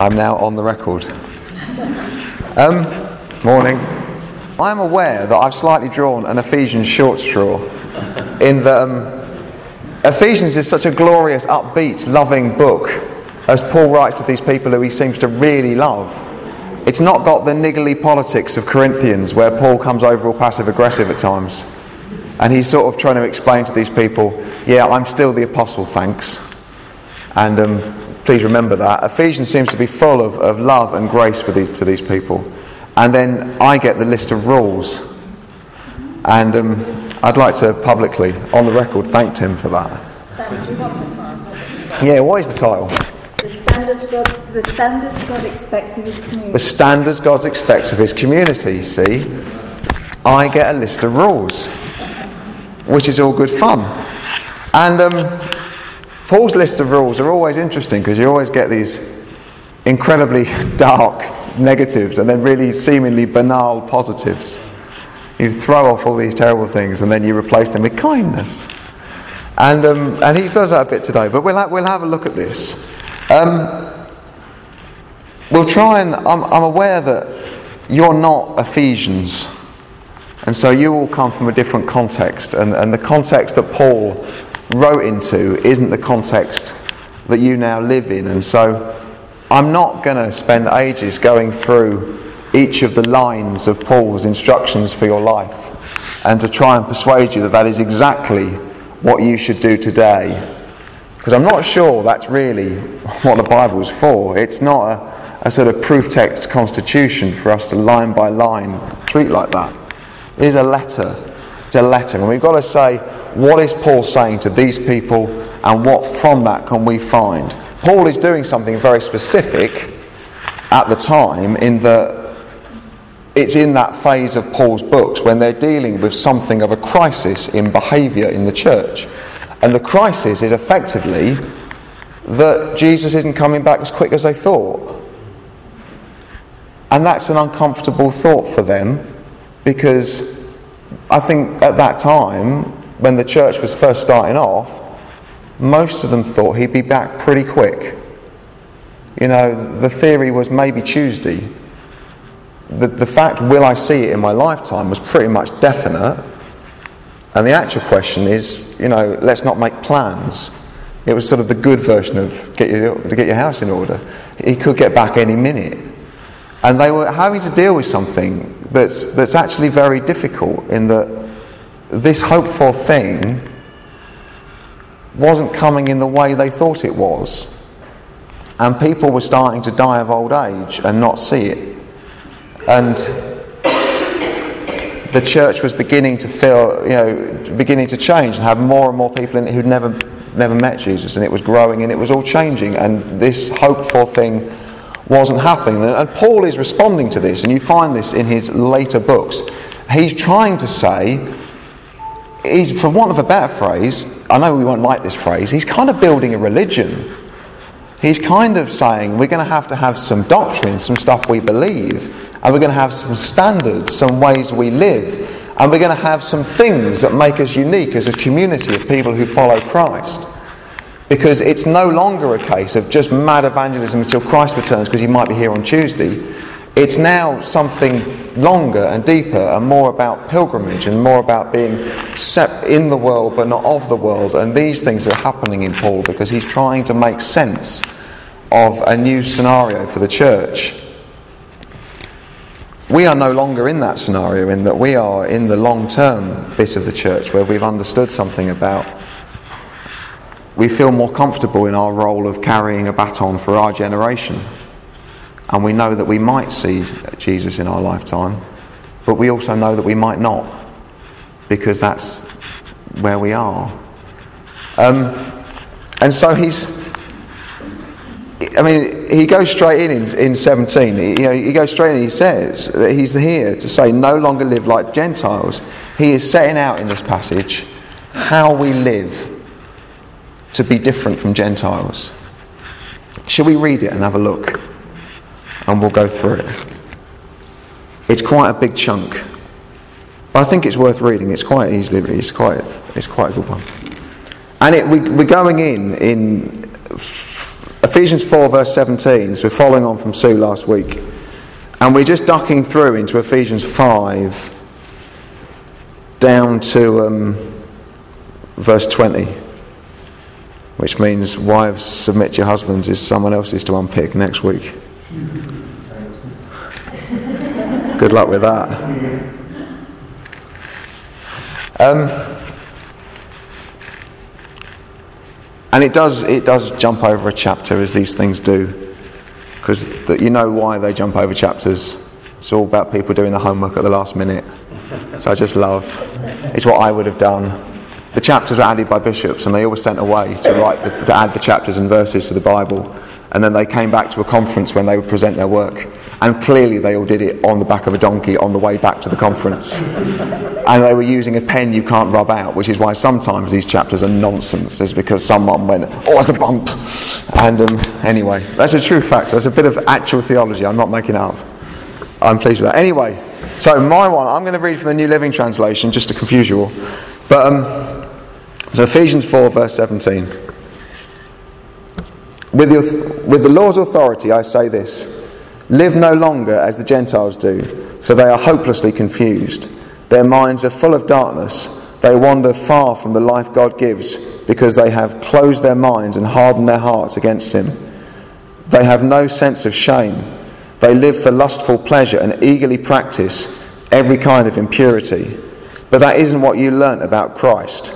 I'm now on the record. Um, morning. I'm aware that I've slightly drawn an Ephesians short straw in that um, Ephesians is such a glorious, upbeat, loving book, as Paul writes to these people who he seems to really love. It's not got the niggly politics of Corinthians where Paul comes over all passive aggressive at times. And he's sort of trying to explain to these people, yeah, I'm still the apostle, thanks. And um, Please remember that. Ephesians seems to be full of, of love and grace for these, to these people. And then I get the list of rules. And um, I'd like to publicly, on the record, thank Tim for that. Sam, do you want the title? Yeah, what is the title? The standards God, the standards God expects of His community. The standards God expects of His community, see? I get a list of rules, which is all good fun. And um, Paul's lists of rules are always interesting because you always get these incredibly dark negatives and then really seemingly banal positives. You throw off all these terrible things and then you replace them with kindness. And, um, and he does that a bit today, but we'll, ha- we'll have a look at this. Um, we'll try and, I'm, I'm aware that you're not Ephesians, and so you all come from a different context, and, and the context that Paul wrote into isn't the context that you now live in. And so I'm not going to spend ages going through each of the lines of Paul's instructions for your life and to try and persuade you that that is exactly what you should do today. Because I'm not sure that's really what the Bible's for. It's not a, a sort of proof text constitution for us to line by line treat like that. It is a letter. It's a letter. And we've got to say, what is Paul saying to these people, and what from that can we find? Paul is doing something very specific at the time in that it's in that phase of Paul's books when they're dealing with something of a crisis in behaviour in the church. And the crisis is effectively that Jesus isn't coming back as quick as they thought. And that's an uncomfortable thought for them because I think at that time when the church was first starting off, most of them thought he'd be back pretty quick. You know, the theory was maybe Tuesday. The, the fact, will I see it in my lifetime, was pretty much definite. And the actual question is, you know, let's not make plans. It was sort of the good version of get your, to get your house in order. He could get back any minute. And they were having to deal with something that's, that's actually very difficult in that this hopeful thing wasn't coming in the way they thought it was. And people were starting to die of old age and not see it. And the church was beginning to feel, you know, beginning to change and have more and more people in it who'd never, never met Jesus. And it was growing and it was all changing. And this hopeful thing wasn't happening. And Paul is responding to this, and you find this in his later books. He's trying to say, he's, for want of a better phrase, I know we won't like this phrase, he's kind of building a religion. He's kind of saying we're going to have to have some doctrine, some stuff we believe, and we're going to have some standards, some ways we live, and we're going to have some things that make us unique as a community of people who follow Christ. Because it's no longer a case of just mad evangelism until Christ returns because he might be here on Tuesday. It's now something longer and deeper and more about pilgrimage and more about being set in the world but not of the world. And these things are happening in Paul because he's trying to make sense of a new scenario for the church. We are no longer in that scenario, in that we are in the long term bit of the church where we've understood something about. We feel more comfortable in our role of carrying a baton for our generation and we know that we might see Jesus in our lifetime, but we also know that we might not, because that's where we are. Um, and so he's, I mean, he goes straight in in, in 17. He, you know, he goes straight in, he says that he's here to say, no longer live like Gentiles. He is setting out in this passage how we live to be different from Gentiles. Shall we read it and have a look? And we'll go through it. It's quite a big chunk. But I think it's worth reading. It's quite easily It's quite, it's quite a good one. And it, we, we're going in in Ephesians 4, verse 17. So we're following on from Sue last week. And we're just ducking through into Ephesians 5 down to um, verse 20, which means wives submit your husbands is someone else's to unpick next week. Good luck with that. Um, and it does, it does jump over a chapter as these things do, because you know why they jump over chapters. It's all about people doing the homework at the last minute. So I just love. It's what I would have done. The chapters were added by bishops, and they always sent away to write the, to add the chapters and verses to the Bible. And then they came back to a conference when they would present their work. And clearly, they all did it on the back of a donkey on the way back to the conference. And they were using a pen you can't rub out, which is why sometimes these chapters are nonsense, is because someone went, oh, it's a bump. And um, anyway, that's a true fact. That's a bit of actual theology. I'm not making up. I'm pleased with that. Anyway, so my one, I'm going to read from the New Living Translation just to confuse you all. But um, so Ephesians 4, verse 17. With the, with the Lord's authority, I say this live no longer as the Gentiles do, for they are hopelessly confused. Their minds are full of darkness. They wander far from the life God gives because they have closed their minds and hardened their hearts against Him. They have no sense of shame. They live for lustful pleasure and eagerly practice every kind of impurity. But that isn't what you learnt about Christ.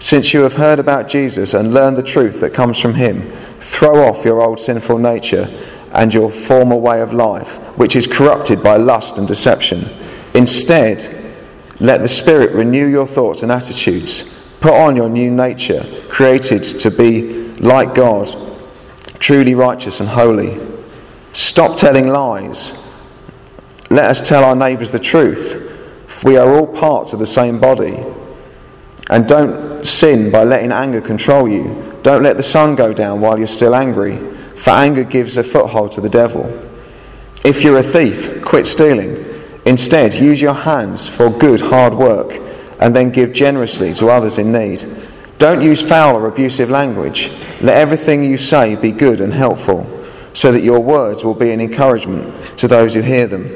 Since you have heard about Jesus and learned the truth that comes from Him, throw off your old sinful nature and your former way of life, which is corrupted by lust and deception. Instead, let the Spirit renew your thoughts and attitudes. Put on your new nature, created to be like God, truly righteous and holy. Stop telling lies. Let us tell our neighbours the truth. We are all parts of the same body. And don't sin by letting anger control you. Don't let the sun go down while you're still angry, for anger gives a foothold to the devil. If you're a thief, quit stealing. Instead, use your hands for good, hard work, and then give generously to others in need. Don't use foul or abusive language. Let everything you say be good and helpful, so that your words will be an encouragement to those who hear them.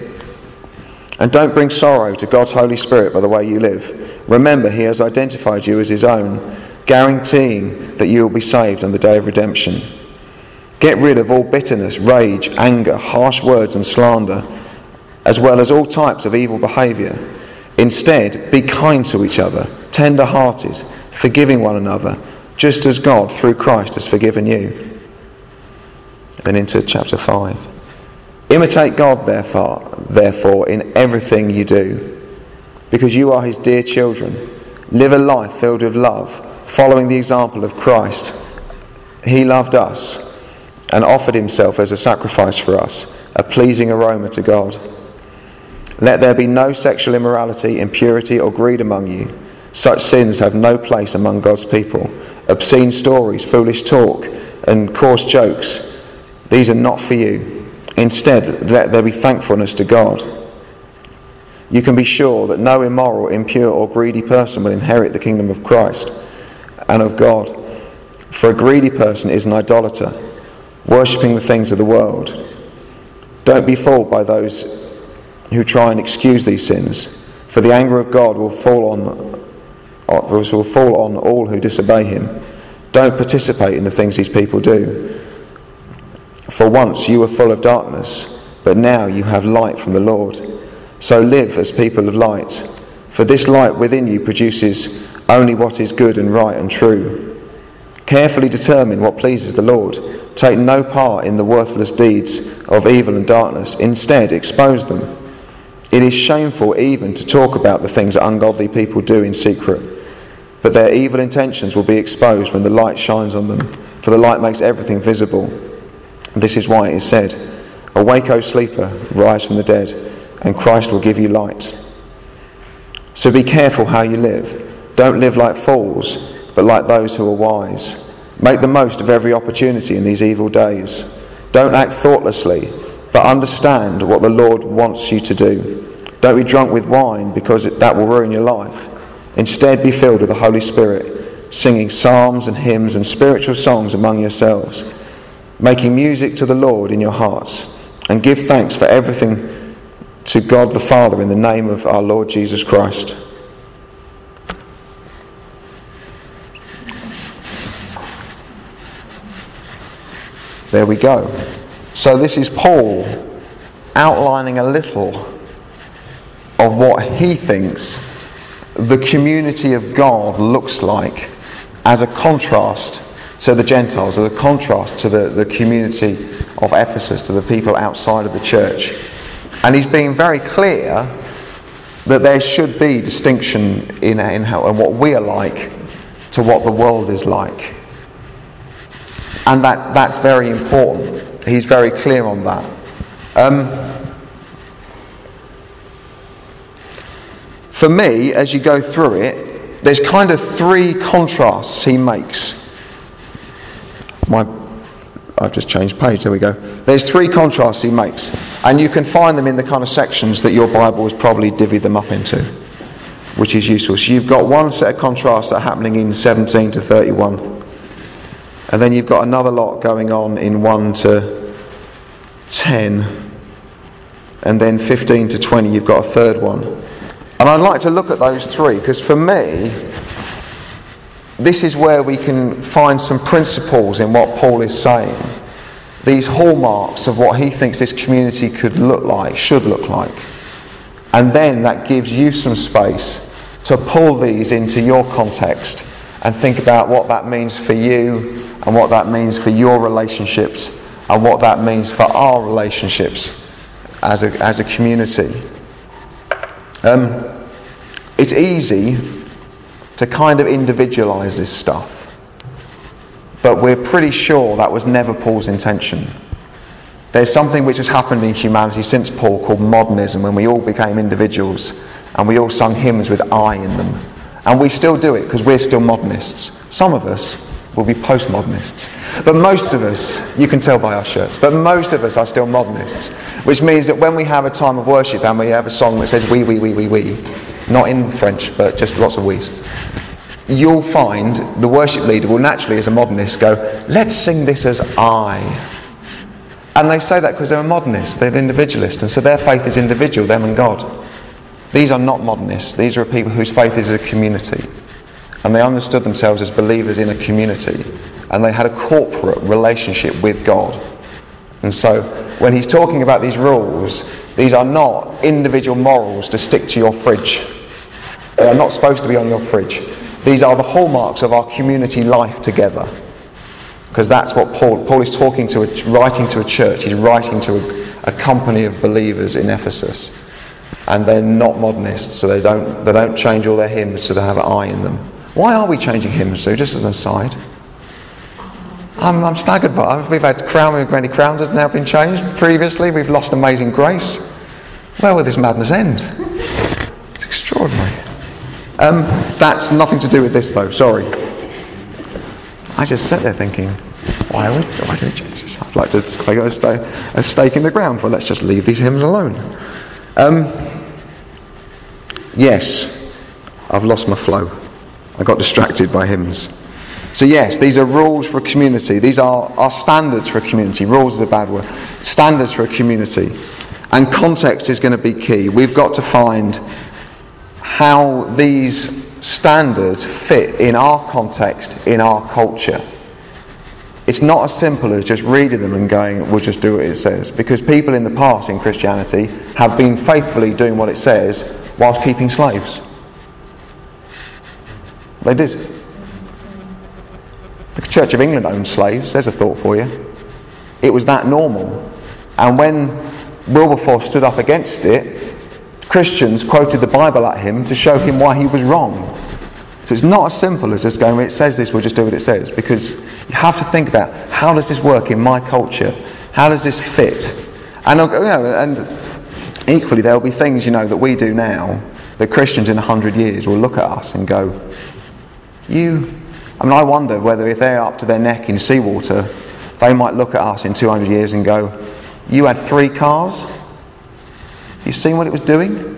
And don't bring sorrow to God's Holy Spirit by the way you live. Remember, He has identified you as His own, guaranteeing that you will be saved on the day of redemption. Get rid of all bitterness, rage, anger, harsh words, and slander as well as all types of evil behaviour. Instead, be kind to each other, tender hearted, forgiving one another, just as God, through Christ, has forgiven you. Then into chapter 5. Imitate God, therefore, therefore, in everything you do, because you are his dear children. Live a life filled with love, following the example of Christ. He loved us and offered himself as a sacrifice for us, a pleasing aroma to God. Let there be no sexual immorality, impurity, or greed among you. Such sins have no place among God's people. Obscene stories, foolish talk, and coarse jokes, these are not for you. Instead, let there be thankfulness to God. You can be sure that no immoral, impure, or greedy person will inherit the kingdom of Christ and of God. For a greedy person is an idolater, worshipping the things of the world. Don't be fooled by those who try and excuse these sins, for the anger of God will fall on will fall on all who disobey him. Don't participate in the things these people do. For once you were full of darkness, but now you have light from the Lord. So live as people of light, for this light within you produces only what is good and right and true. Carefully determine what pleases the Lord. Take no part in the worthless deeds of evil and darkness. Instead, expose them. It is shameful even to talk about the things that ungodly people do in secret, but their evil intentions will be exposed when the light shines on them, for the light makes everything visible. This is why it is said, Awake, O sleeper, rise from the dead, and Christ will give you light. So be careful how you live. Don't live like fools, but like those who are wise. Make the most of every opportunity in these evil days. Don't act thoughtlessly but understand what the Lord wants you to do. Don't be drunk with wine because that will ruin your life. Instead, be filled with the Holy Spirit, singing psalms and hymns and spiritual songs among yourselves. making music to the Lord in your hearts, and give thanks for everything to God the Father in the name of our Lord Jesus Christ. There we go. So, this is Paul outlining a little of what he thinks the community of God looks like as a contrast to the Gentiles, as a contrast to the, the community of Ephesus, to the people outside of the church. And he's being very clear that there should be distinction in, in how, and what we are like to what the world is like. And that, that's very important. He's very clear on that. Um, for me, as you go through it, there's kind of three contrasts he makes. My, I've just changed page, there we go. There's three contrasts he makes, and you can find them in the kind of sections that your Bible has probably divvied them up into, which is useful. So you've got one set of contrasts that are happening in 17 to 31. And then you've got another lot going on in 1 to 10. And then 15 to 20, you've got a third one. And I'd like to look at those three because for me, this is where we can find some principles in what Paul is saying. These hallmarks of what he thinks this community could look like, should look like. And then that gives you some space to pull these into your context and think about what that means for you and what that means for your relationships and what that means for our relationships as a, as a community. Um, it's easy to kind of individualize this stuff, but we're pretty sure that was never Paul's intention. There's something which has happened in humanity since Paul called modernism, when we all became individuals and we all sung hymns with I in them. And we still do it because we're still modernists. Some of us, will be postmodernists. But most of us, you can tell by our shirts, but most of us are still modernists, which means that when we have a time of worship and we have a song that says we, we, we, we, we, not in French, but just lots of we's, you'll find the worship leader will naturally, as a modernist, go, let's sing this as I. And they say that because they're a modernist, they're an individualist, and so their faith is individual, them and God. These are not modernists, these are people whose faith is a community and they understood themselves as believers in a community and they had a corporate relationship with God. And so when he's talking about these rules, these are not individual morals to stick to your fridge. They are not supposed to be on your fridge. These are the hallmarks of our community life together. Because that's what Paul, Paul is talking to, a, writing to a church. He's writing to a, a company of believers in Ephesus. And they're not modernists, so they don't, they don't change all their hymns so they have an eye in them. Why are we changing hymns, So, just as an aside? I'm, I'm staggered by. We've had Crown, many crowns has now been changed. Previously, we've lost Amazing Grace. Where will this madness end? It's extraordinary. Um, that's nothing to do with this, though. Sorry. I just sat there thinking, why, would, why do we change this? I'd like to take a, stake, a stake in the ground. Well, let's just leave these hymns alone. Um, yes, I've lost my flow. I got distracted by hymns. So, yes, these are rules for a community. These are our standards for a community. Rules is a bad word. Standards for a community. And context is going to be key. We've got to find how these standards fit in our context, in our culture. It's not as simple as just reading them and going, we'll just do what it says. Because people in the past in Christianity have been faithfully doing what it says whilst keeping slaves. They did. The Church of England owned slaves. There's a thought for you. It was that normal. And when Wilberforce stood up against it, Christians quoted the Bible at him to show him why he was wrong. So it's not as simple as just going, it says this, we'll just do what it says. Because you have to think about how does this work in my culture? How does this fit? And, you know, and equally, there'll be things, you know, that we do now that Christians in 100 years will look at us and go, you, I mean, I wonder whether if they're up to their neck in seawater, they might look at us in 200 years and go, You had three cars? You seen what it was doing?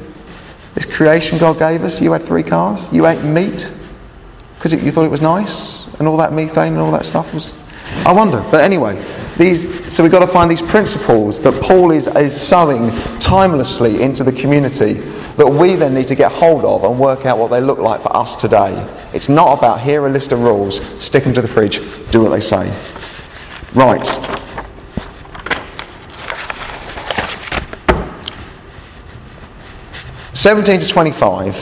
This creation God gave us, you had three cars? You ate meat because you thought it was nice? And all that methane and all that stuff was. I wonder. But anyway, these, so we've got to find these principles that Paul is, is sowing timelessly into the community that we then need to get hold of and work out what they look like for us today. It's not about here are a list of rules, stick them to the fridge, do what they say. Right. Seventeen to twenty-five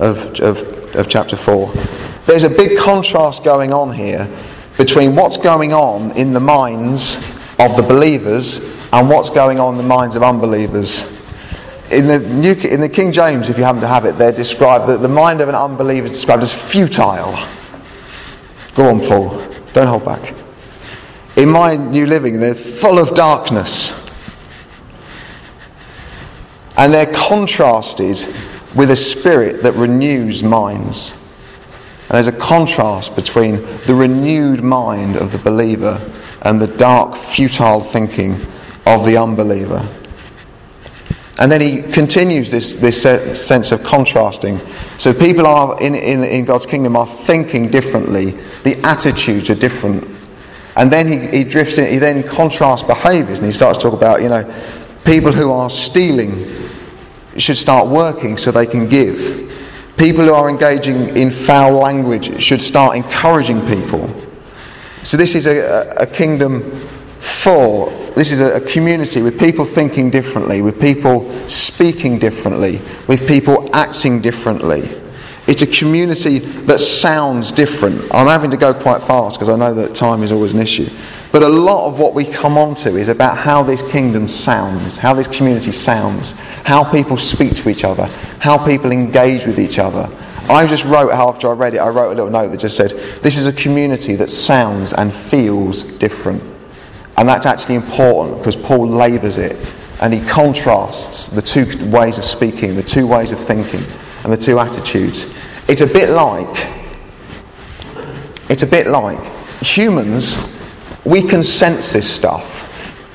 of, of, of chapter four. There's a big contrast going on here between what's going on in the minds of the believers and what's going on in the minds of unbelievers. In the, New, in the King James, if you happen to have it, they're described that the mind of an unbeliever is described as futile. Go on, Paul. Don't hold back. In my New Living, they're full of darkness. And they're contrasted with a spirit that renews minds. And there's a contrast between the renewed mind of the believer and the dark, futile thinking of the unbeliever. And then he continues this, this sense of contrasting. So people are in, in, in God's kingdom are thinking differently. The attitudes are different. And then he, he drifts in, he then contrasts behaviours and he starts to talk about, you know, people who are stealing should start working so they can give. People who are engaging in foul language should start encouraging people. So, this is a, a kingdom for, this is a, a community with people thinking differently, with people speaking differently, with people acting differently. It's a community that sounds different. I'm having to go quite fast because I know that time is always an issue. But a lot of what we come on to is about how this kingdom sounds, how this community sounds, how people speak to each other, how people engage with each other. I just wrote, after I read it, I wrote a little note that just said, This is a community that sounds and feels different. And that's actually important because Paul labours it and he contrasts the two ways of speaking, the two ways of thinking, and the two attitudes. It's a bit like, it's a bit like humans we can sense this stuff.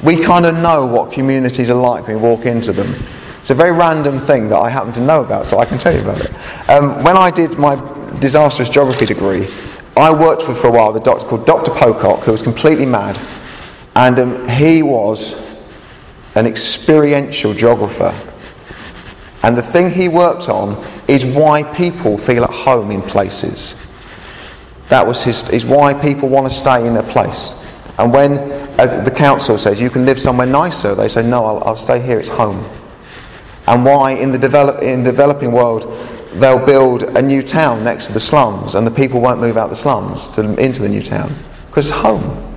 We kind of know what communities are like when we walk into them. It's a very random thing that I happen to know about, so I can tell you about it. Um, when I did my disastrous geography degree, I worked with for a while the doctor called Dr. Pocock, who was completely mad, and um, he was an experiential geographer. And the thing he worked on is why people feel at home in places. That was his, is why people want to stay in a place. And when uh, the council says you can live somewhere nicer, they say, no, I'll, I'll stay here, it's home. And why in the develop, in developing world they'll build a new town next to the slums and the people won't move out the slums to, into the new town because home.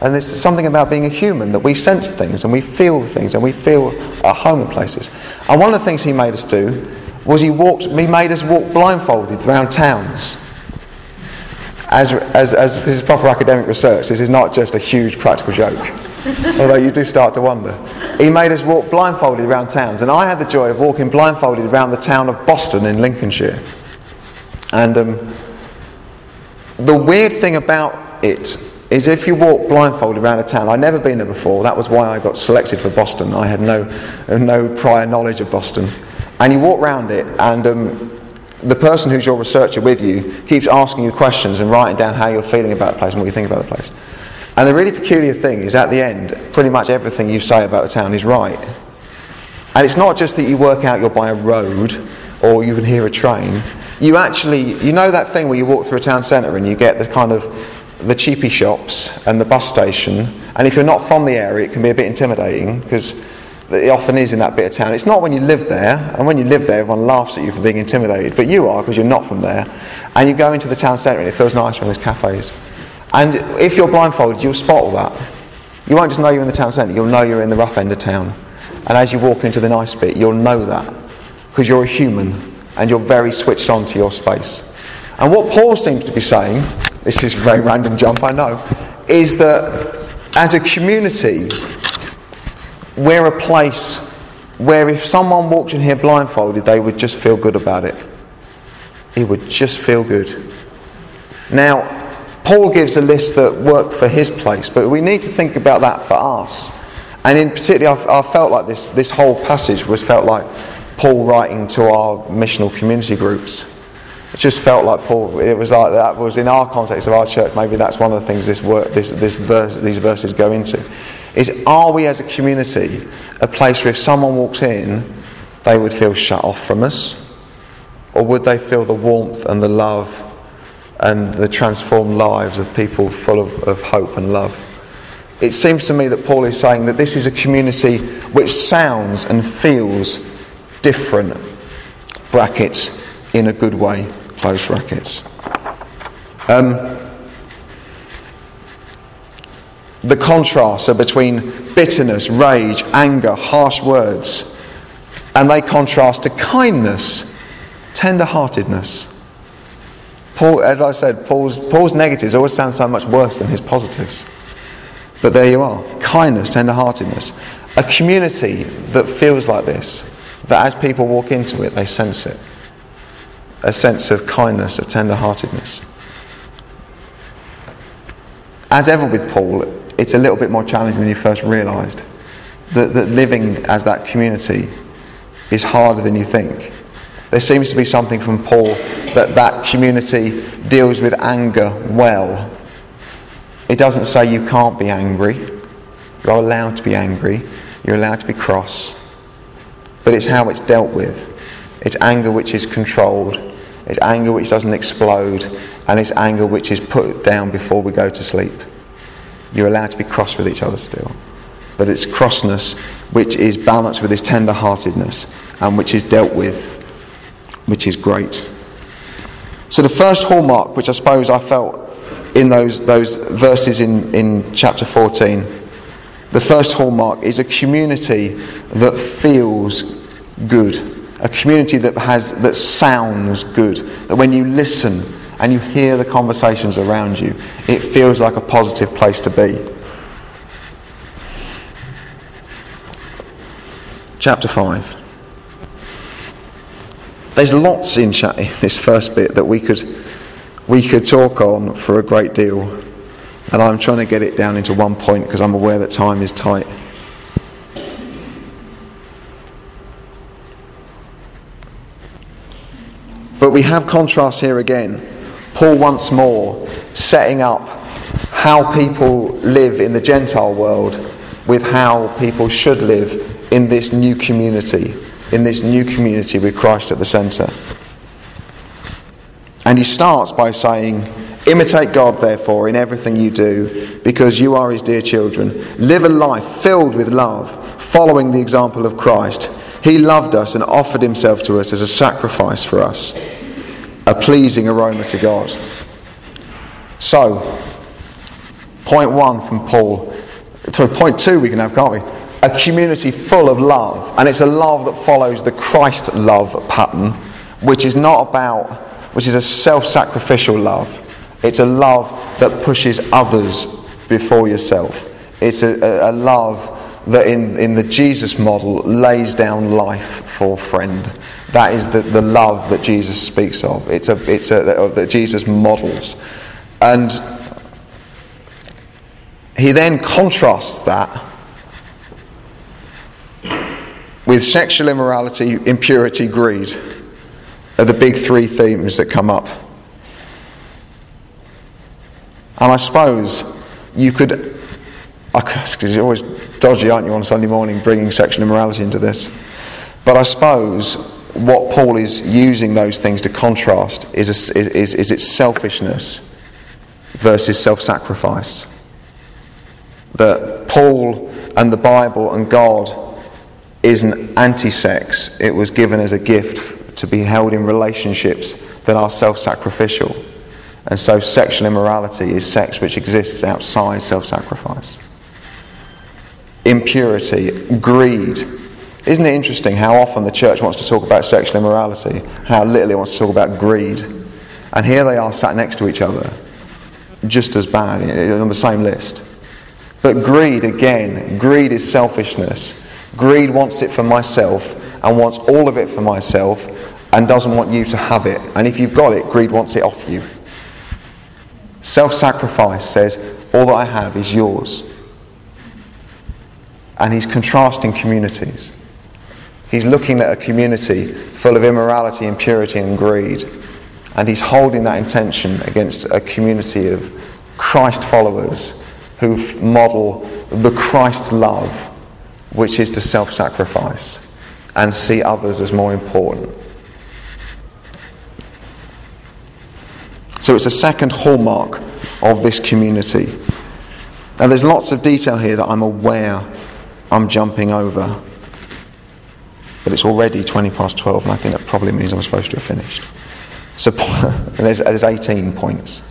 And there's something about being a human that we sense things and we feel things and we feel at home in places. And one of the things he made us do was he walked, he made us walk blindfolded around towns as, as, as this is proper academic research, this is not just a huge practical joke. Although you do start to wonder. He made us walk blindfolded around towns, and I had the joy of walking blindfolded around the town of Boston in Lincolnshire. And um, the weird thing about it is if you walk blindfolded around a town, I'd never been there before, that was why I got selected for Boston. I had no, no prior knowledge of Boston. And you walk around it, and um, the person who's your researcher with you keeps asking you questions and writing down how you're feeling about the place and what you think about the place. And the really peculiar thing is at the end, pretty much everything you say about the town is right. And it's not just that you work out you're by a road or you can hear a train. You actually, you know that thing where you walk through a town centre and you get the kind of the cheapy shops and the bus station. And if you're not from the area, it can be a bit intimidating because it often is in that bit of town. It's not when you live there, and when you live there, everyone laughs at you for being intimidated, but you are because you're not from there. And you go into the town centre and it feels nice and there's cafes. And if you're blindfolded, you'll spot all that. You won't just know you're in the town centre, you'll know you're in the rough end of town. And as you walk into the nice bit, you'll know that because you're a human and you're very switched on to your space. And what Paul seems to be saying, this is a very random jump, I know, is that as a community, we're a place where if someone walked in here blindfolded, they would just feel good about it. It would just feel good. Now, Paul gives a list that work for his place, but we need to think about that for us. And in particular, I, I felt like this, this whole passage was felt like Paul writing to our missional community groups. Just felt like Paul. It was like that was in our context of our church. Maybe that's one of the things this work, this, this verse, these verses go into. Is are we as a community a place where if someone walks in, they would feel shut off from us, or would they feel the warmth and the love and the transformed lives of people full of, of hope and love? It seems to me that Paul is saying that this is a community which sounds and feels different. Brackets in a good way close brackets. Um, the contrasts are between bitterness, rage, anger, harsh words, and they contrast to kindness, tender heartedness. Paul, as I said, Paul's, Paul's negatives always sound so much worse than his positives. But there you are kindness, tender heartedness. A community that feels like this, that as people walk into it, they sense it a sense of kindness, of tender heartedness. As ever with Paul, it's a little bit more challenging than you first realised. That, that living as that community is harder than you think. There seems to be something from Paul that that community deals with anger well. It doesn't say you can't be angry. You're allowed to be angry. You're allowed to be cross. But it's how it's dealt with. It's anger which is controlled it's anger which doesn't explode, and it's anger which is put down before we go to sleep. You're allowed to be cross with each other still. But it's crossness which is balanced with this tender heartedness and which is dealt with, which is great. So, the first hallmark, which I suppose I felt in those, those verses in, in chapter 14, the first hallmark is a community that feels good a community that has that sounds good. That when you listen and you hear the conversations around you, it feels like a positive place to be. Chapter 5. There's lots in chaty this first bit that we could, we could talk on for a great deal. And I'm trying to get it down into one point because I'm aware that time is tight. But we have contrast here again. Paul once more setting up how people live in the Gentile world with how people should live in this new community, in this new community with Christ at the centre. And he starts by saying, Imitate God, therefore, in everything you do, because you are his dear children. Live a life filled with love, following the example of Christ he loved us and offered himself to us as a sacrifice for us, a pleasing aroma to God. So, point one from Paul, through point two we can have, can't we? A community full of love, and it's a love that follows the Christ love pattern, which is not about, which is a self sacrificial love. It's a love that pushes others before yourself. It's a, a, a love that in, in the Jesus model lays down life friend. That is the, the love that Jesus speaks of. It's a, it's a, that Jesus models. And he then contrasts that with sexual immorality, impurity, greed are the big three themes that come up. And I suppose you could, because you're always dodgy, aren't you, on Sunday morning, bringing sexual immorality into this? But I suppose what Paul is using those things to contrast is, a, is, is its selfishness versus self sacrifice. That Paul and the Bible and God isn't anti sex, it was given as a gift to be held in relationships that are self sacrificial. And so sexual immorality is sex which exists outside self sacrifice impurity, greed. Isn't it interesting how often the church wants to talk about sexual immorality, how little it wants to talk about greed? And here they are sat next to each other, just as bad, on the same list. But greed, again, greed is selfishness. Greed wants it for myself and wants all of it for myself and doesn't want you to have it. And if you've got it, greed wants it off you. Self sacrifice says, All that I have is yours and he's contrasting communities. He's looking at a community full of immorality, impurity, and greed. And he's holding that intention against a community of Christ followers who model the Christ love, which is to self sacrifice and see others as more important. So it's a second hallmark of this community. Now, there's lots of detail here that I'm aware I'm jumping over. But it's already 20 past 12, and I think that probably means I'm supposed to have finished. So there's, there's 18 points.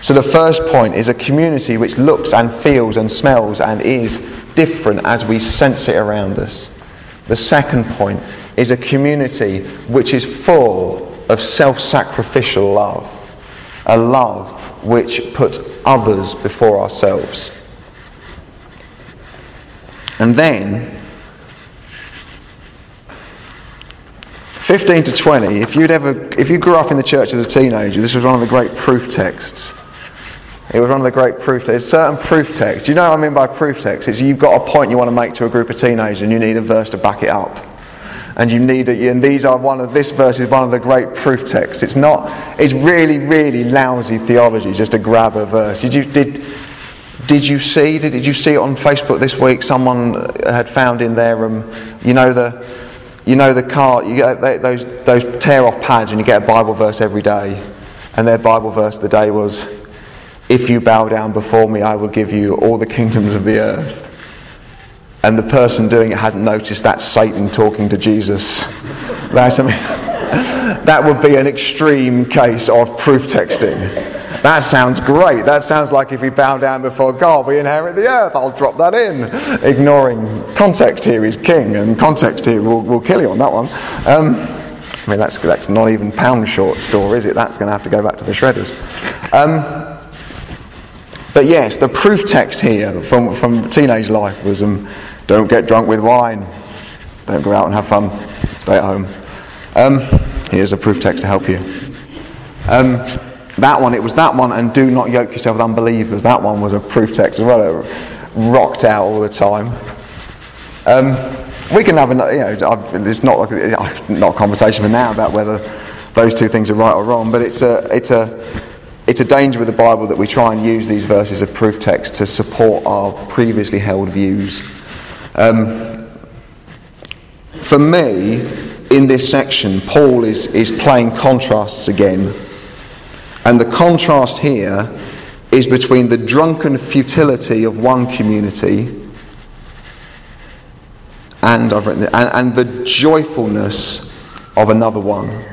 So the first point is a community which looks and feels and smells and is different as we sense it around us. The second point is a community which is full of self sacrificial love, a love which puts others before ourselves. And then, 15 to 20, if you'd ever, if you grew up in the church as a teenager, this was one of the great proof texts. It was one of the great proof texts. Certain proof texts. You know what I mean by proof texts? Is you've got a point you want to make to a group of teenagers and you need a verse to back it up. And you need it, and these are one of this verse is one of the great proof texts. It's not. It's really, really lousy theology just to grab a verse. You did did you see did, did you see it on Facebook this week? Someone had found in their um, you know the you know the car you get those those tear off pads and you get a Bible verse every day, and their Bible verse of the day was if you bow down before me, I will give you all the kingdoms of the earth. And the person doing it hadn't noticed that Satan talking to Jesus. That's, I mean, that would be an extreme case of proof texting. That sounds great. That sounds like if we bow down before God, we inherit the earth. I'll drop that in. Ignoring context here is king, and context here will, will kill you on that one. Um, I mean, that's, that's not even pound short store, is it? That's going to have to go back to the shredders. Um, but yes, the proof text here from, from teenage life was um, don't get drunk with wine, don't go out and have fun, stay at home. Um, here's a proof text to help you. Um, that one, it was that one, and do not yoke yourself with unbelievers. That one was a proof text as well. It rocked out all the time. Um, we can have a, you know, it's not like, not a conversation for now about whether those two things are right or wrong, but it's a, it's a, it's a danger with the Bible that we try and use these verses of proof text to support our previously held views. Um, for me, in this section, Paul is, is playing contrasts again. And the contrast here is between the drunken futility of one community and, I've written, and, and the joyfulness of another one.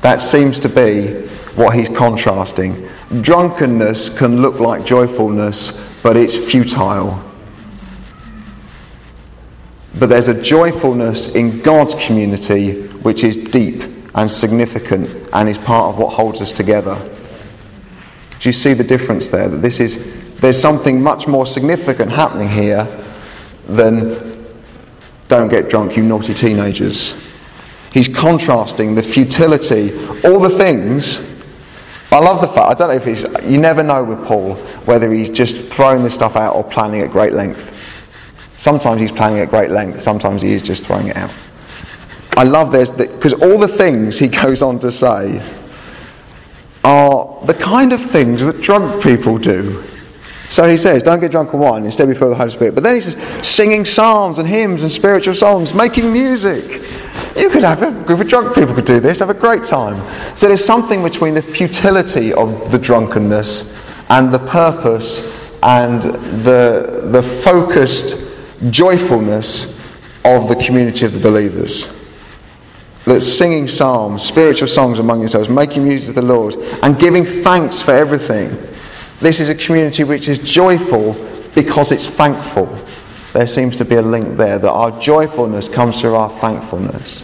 That seems to be what he's contrasting. Drunkenness can look like joyfulness, but it's futile. But there's a joyfulness in God's community which is deep and significant and is part of what holds us together. Do you see the difference there? That this is there's something much more significant happening here than don't get drunk, you naughty teenagers. He's contrasting the futility, all the things I love the fact, I don't know if he's, you never know with Paul whether he's just throwing this stuff out or planning at great length. Sometimes he's planning at great length, sometimes he is just throwing it out. I love this because all the things he goes on to say are the kind of things that drunk people do. So he says, don't get drunk on wine, instead be filled with the Holy Spirit. But then he says, singing psalms and hymns and spiritual songs, making music. You could have a group of drunk people could do this, have a great time. So there's something between the futility of the drunkenness and the purpose and the, the focused joyfulness of the community of the believers. That singing psalms, spiritual songs among yourselves, making music to the Lord, and giving thanks for everything this is a community which is joyful because it's thankful. There seems to be a link there that our joyfulness comes through our thankfulness.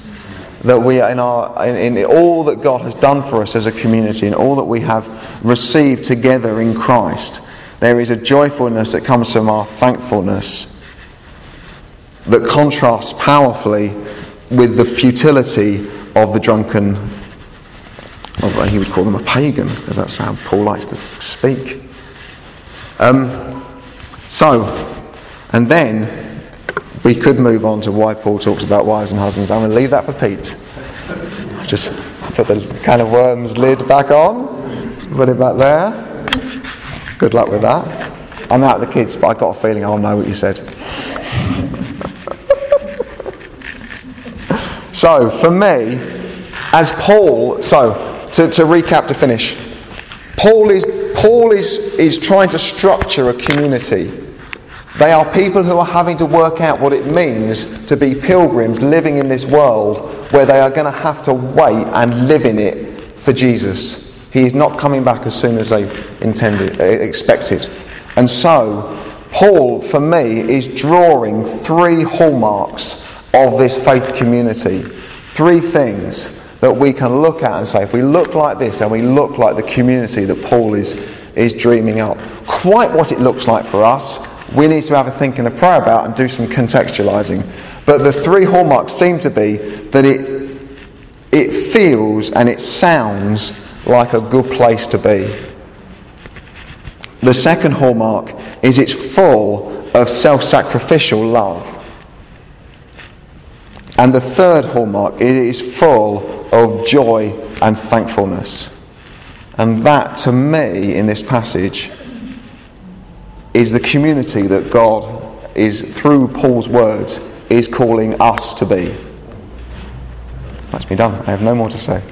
That we are in, our, in, in all that God has done for us as a community and all that we have received together in Christ, there is a joyfulness that comes from our thankfulness that contrasts powerfully with the futility of the drunken, of, he would call them a pagan, because that's how Paul likes to speak. Um, so, and then we could move on to why Paul talks about wives and husbands. I'm going to leave that for Pete. just put the kind of worms lid back on, put it back there. Good luck with that. I'm out of the kids, but I got a feeling I'll know what you said. So, for me, as Paul, so to, to recap to finish, Paul is Paul is, is trying to structure a community. They are people who are having to work out what it means to be pilgrims living in this world where they are going to have to wait and live in it for Jesus. He is not coming back as soon as they intended, uh, expected. And so, Paul, for me, is drawing three hallmarks of this faith community. Three things that we can look at and say, if we look like this, then we look like the community that Paul is, is dreaming up. Quite what it looks like for us, we need to have a think and a prayer about and do some contextualizing. But the three hallmarks seem to be that it, it feels and it sounds like a good place to be. The second hallmark is it's full of self sacrificial love. And the third hallmark, it is full of joy and thankfulness. And that, to me, in this passage, is the community that God is, through Paul's words, is calling us to be. That's me done. I have no more to say.